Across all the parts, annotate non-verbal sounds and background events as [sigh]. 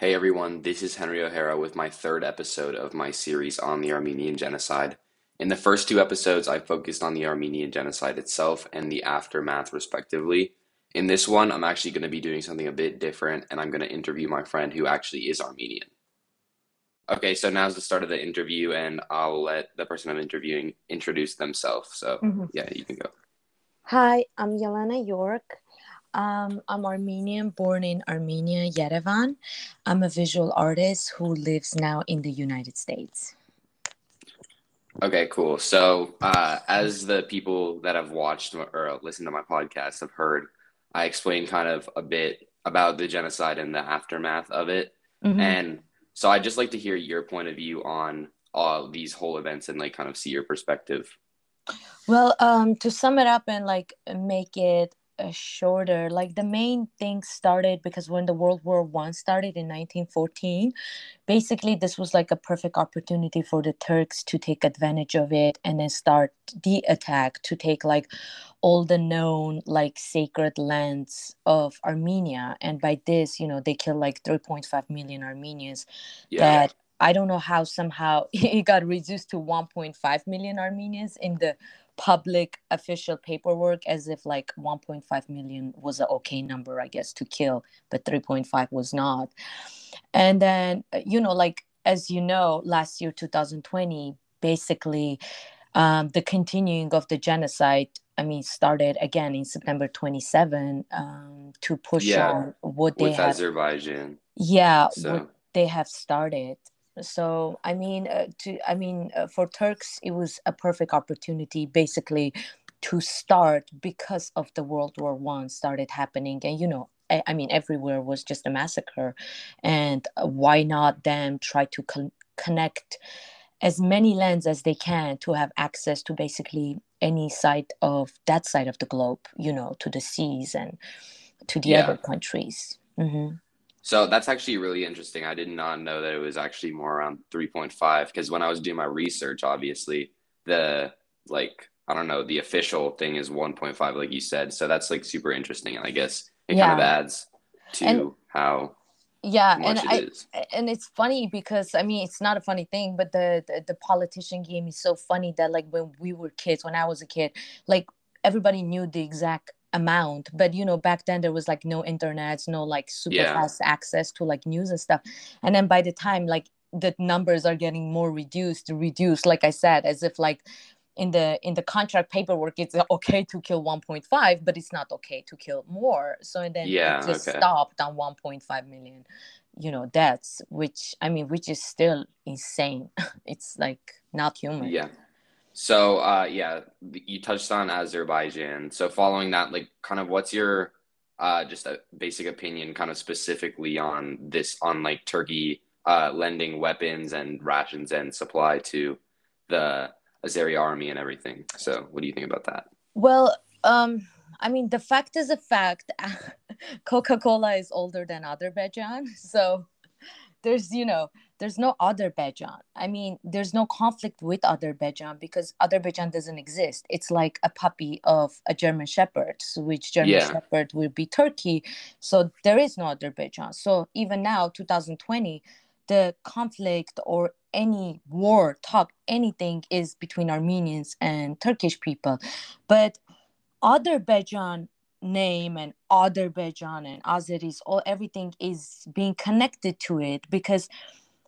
Hey everyone, this is Henry O'Hara with my third episode of my series on the Armenian Genocide. In the first two episodes, I focused on the Armenian Genocide itself and the aftermath, respectively. In this one, I'm actually going to be doing something a bit different, and I'm going to interview my friend who actually is Armenian. Okay, so now's the start of the interview, and I'll let the person I'm interviewing introduce themselves. So, Mhm. yeah, you can go. Hi, I'm Yelena York. Um, I'm Armenian, born in Armenia, Yerevan. I'm a visual artist who lives now in the United States. Okay, cool. So, uh, as the people that have watched or listened to my podcast have heard, I explained kind of a bit about the genocide and the aftermath of it. Mhm. And so I'd just like to hear your point of view on all these whole events and like kind of see your perspective. Well, um, to sum it up and like make it uh, shorter, like the main thing started because when the World War One started in 1914, basically this was like a perfect opportunity for the Turks to take advantage of it and then start the attack to take like all the known like sacred lands of Armenia. And by this, you know, they killed like 3.5 million Armenians Yeah. that I don't know how somehow [laughs] it got reduced to 1.5 million Armenians in the public official paperwork as if like 1.5 million was an okay number, I guess, to kill, but 3.5 was not. And then, you know, like as you know, last year, 2020, basically um, the continuing of the genocide. I mean, started again in September 27 um, to push Yeah, on what they With have. Azerbaijan. Yeah, what they have started so i mean uh, to i mean uh, for turks it was a perfect opportunity basically to start because of the world war one started happening. And you know I, I mean everywhere was just a massacre. And uh, why not them try to con- connect as many lands as they can to have access to basically any side of that side of the globe you know to the seas and to the other yeah. countries? Hmm So that's actually really interesting. I did not know that it was actually more around 3.5 because when I was doing my research, obviously the like I don't know, the official thing is 1.5 like you said. So that's like super interesting and I guess it kind of yeah adds and to how yeah and i is. and it's funny because i mean it's not a funny thing but the, the the politician game is so funny that like when we were kids when i was a kid like everybody knew the exact amount but you know back then there was like no internet no like super Yeah. fast access to like news and stuff and then by the time like the numbers are getting more reduced reduced like i said as if like in the in the contract paperwork it's uh, okay to kill 1.5 but it's not okay to kill more so and then it Yeah, just okay. stopped on 1.5 million you know deaths which i mean which is still insane [laughs] it's like not human Yeah. So uh yeah, you touched on Azerbaijan. So following that, like kind of what's your uh just a basic opinion kind of specifically on this on like Turkey uh lending weapons and rations and supply to the Azeri army and everything. So what do you think about that? well um i mean the fact is a fact [laughs] coca-cola is older than azerbaijan [laughs] so there's you know there's no azerbaijan. I mean there's no conflict with azerbaijan because azerbaijan doesn't exist. It's like a puppy of a german shepherd so which german Yeah. shepherd will be turkey. So there is no azerbaijan. So even now 2020 the conflict or any war talk anything is between armenians and turkish people. But azerbaijan name and azerbaijan and azeris all everything is being connected to it because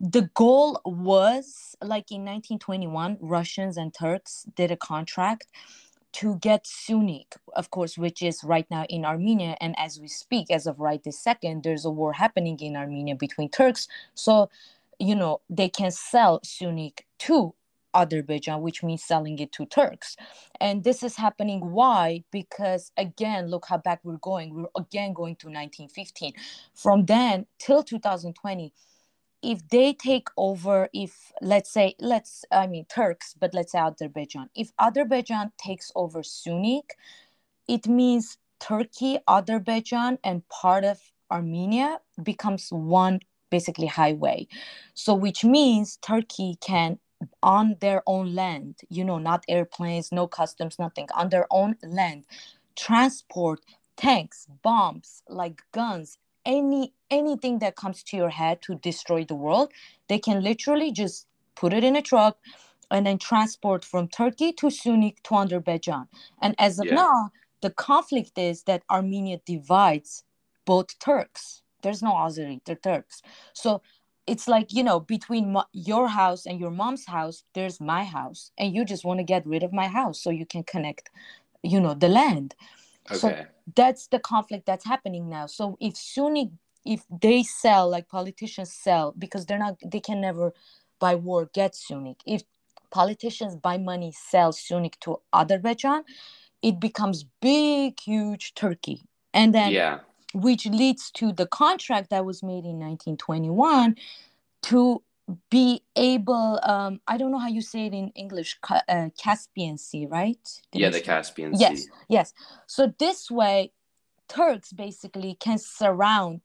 the goal was like in 1921 russians and turks did a contract to get Sunik, of course, which is right now in Armenia. And as we speak, as of right this second, there's a war happening in Armenia between Turks. So, you know, they can sell Sunik to Azerbaijan, which means selling it to Turks. And this is happening. Why? Because again, look how back we're going. We're again going to 1915. From then till 2020, if they take over if let's say let's i mean turks but let's say azerbaijan. If azerbaijan takes over sunik it means turkey azerbaijan and part of armenia becomes one basically highway. So which means turkey can on their own land you know not airplanes no customs nothing on their own land transport tanks bombs like guns any anything that comes to your head to destroy the world they can literally just put it in a truck and then transport from turkey to sunik to azerbaijan. And as of Yeah. now the conflict is that armenia divides both turks. There's no azeri they're turks. So it's like you know between mo- your house and your mom's house there's my house. And you just want to get rid of my house so you can connect you know the land So- that's the conflict that's happening now. So if Sunik if they sell like politicians sell because they're not they can never by war get Sunik. If politicians by money sell Sunik to azerbaijan it becomes big huge turkey. And then yeah. which leads to the contract that was made in 1921 to be able um, i don't know how you say it in english Ca- uh, caspian sea right? Did Yeah, the Caspian yes Sea. yes. So this way turks basically can surround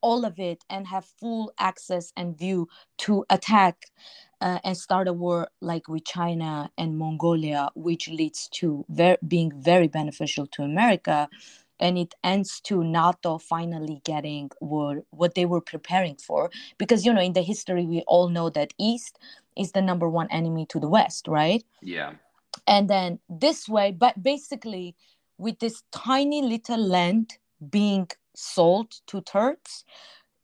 all of it and have full access and view to attack uh, and start a war like with china and mongolia which leads to ver- being very beneficial to america and it ends to nato finally getting what, what they were preparing for because you know in the history we all know that east is the number one enemy to the west right Yeah. and then this way but basically with this tiny little land being sold to turks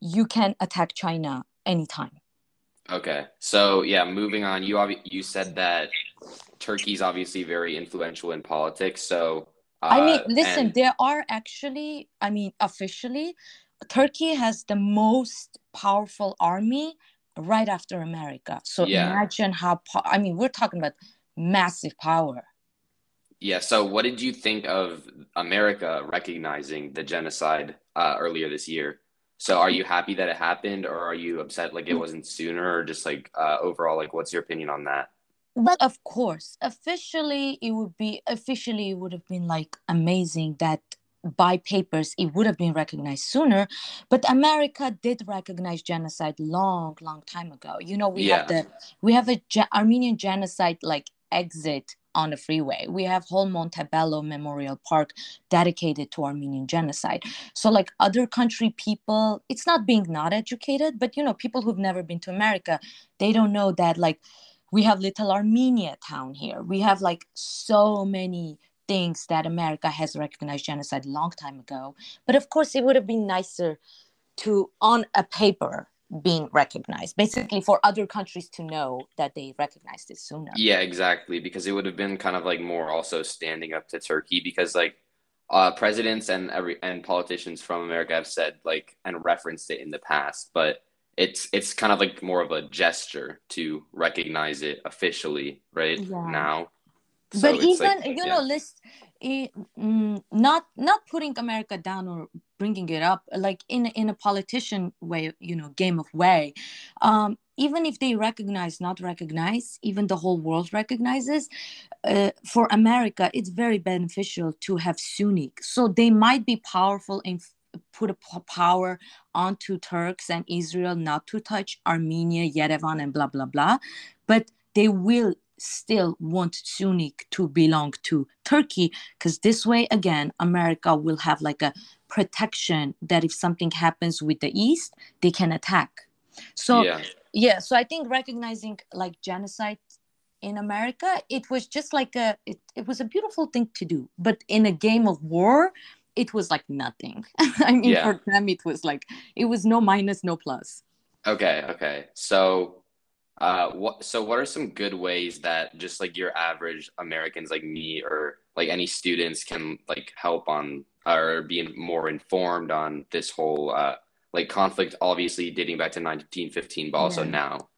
you can attack china anytime Okay. So yeah, moving on. You obvi- you said that Turkey's obviously very influential in politics. So i mean listen and- there are actually i mean officially turkey has the most powerful army right after america so Yeah. imagine how po- i mean we're talking about massive power Yeah, so what did you think of America recognizing the genocide uh, earlier this year? So are you happy that it happened, or are you upset like it wasn't sooner, or just like uh, overall, like what's your opinion on that? Well, of course, officially it would be officially it would have been like amazing that by papers it would have been recognized sooner, but America did recognize genocide long, long time ago. You know, we have the we have a ge- Armenian genocide like exit on the freeway. We have whole Montebello Memorial Park dedicated to Armenian genocide. So like other country people, it's not being not educated, but you know, people who've never been to America, they don't know that like we have little armenia town here. We have like so many things that america has recognized genocide long time ago. But of course it would have been nicer to on a paper being recognized basically for other countries to know that they recognized it sooner. Yeah, exactly, because it would have been kind of like more also standing up to Turkey because like uh, presidents and every and politicians from America have said like and referenced it in the past, but it's it's kind of like more of a gesture to recognize it officially, right? Yeah. Now. So but even like- you yeah. know eh, mm, not not putting america down or bringing it up like in in a politician way you know game of way um even if they recognize not recognize even the whole world recognizes uh, for america it's very beneficial to have Sunik so they might be powerful f- put a power onto turks and israel not to touch armenia yerevan and blah blah blah but they will still want Sunik to belong to Turkey because this way again America will have like a protection that if something happens with the East they can attack. So yeah. yeah, so I think recognizing like genocide in America it was just like a it, it was a beautiful thing to do but in a game of war it was like nothing. [laughs] I mean Yeah. for them it was like it was no minus no plus. Okay, okay. So, uh, what so what are some good ways that just like your average Americans like me or like any students can like help on or be more informed on this whole uh like conflict obviously dating back to 1915 but also Yeah. now.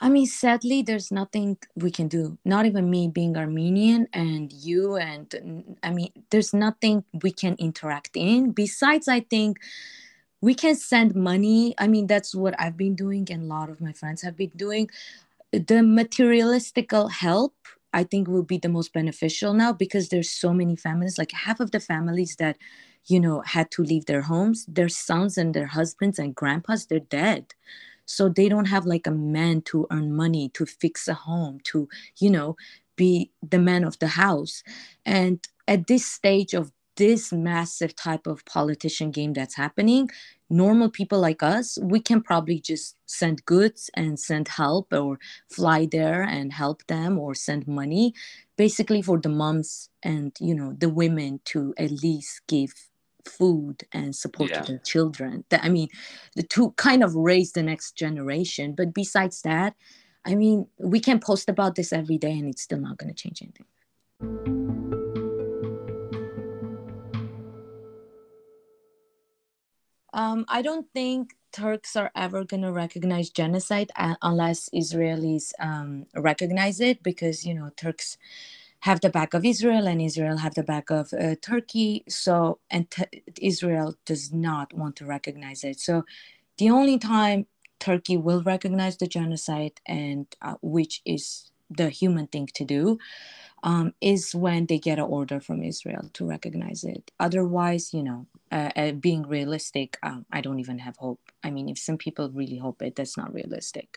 I mean, sadly, there's nothing we can do. Not even me being Armenian and you, and I mean, there's nothing we can interact in. Besides, I think we can send money. I mean, that's what I've been doing, and a lot of my friends have been doing. The materialistical help, I think, will be the most beneficial now because there's so many families. Like half of the families that, you know, had to leave their homes, their sons and their husbands and grandpas, they're dead so they don't have like a man to earn money to fix a home to you know be the man of the house. And at this stage of this massive type of politician game that's happening normal people like us we can probably just send goods and send help or fly there and help them or send money basically for the moms and you know the women to at least give food and support yeah. to their children that i mean the to kind of raise the next generation but besides that i mean we can post about this every day and it's still not going to change anything Um, I don't think Turks are ever going to recognize genocide uh, unless Israelis um, recognize it because, you know, Turks have the back of Israel and Israel have the back of uh, Turkey. So, and t- Israel does not want to recognize it. So, the only time Turkey will recognize the genocide and uh, which is the human thing to do um, is when they get an order from Israel to recognize it. Otherwise, you know, uh, uh, being realistic, um, I don't even have hope. I mean, if some people really hope it, that's not realistic.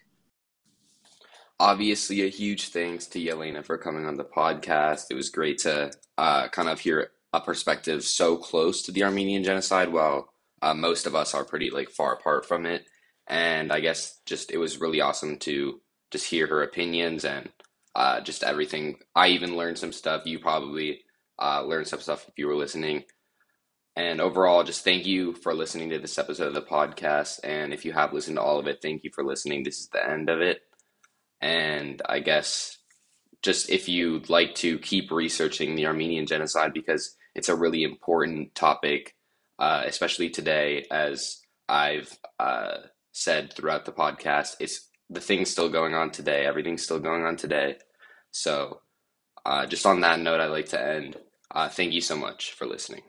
Obviously, a huge thanks to Yelena for coming on the podcast. It was great to uh, kind of hear a perspective so close to the Armenian genocide, while uh, most of us are pretty like far apart from it. And I guess just it was really awesome to just hear her opinions and uh, just everything. I even learned some stuff. You probably uh, learned some stuff if you were listening. And overall, just thank you for listening to this episode of the podcast. And if you have listened to all of it, thank you for listening. This is the end of it. And I guess just if you'd like to keep researching the Armenian genocide, because it's a really important topic, uh, especially today, as I've uh, said throughout the podcast, it's the thing's still going on today. Everything's still going on today. So, uh, just on that note, I'd like to end. Uh, thank you so much for listening.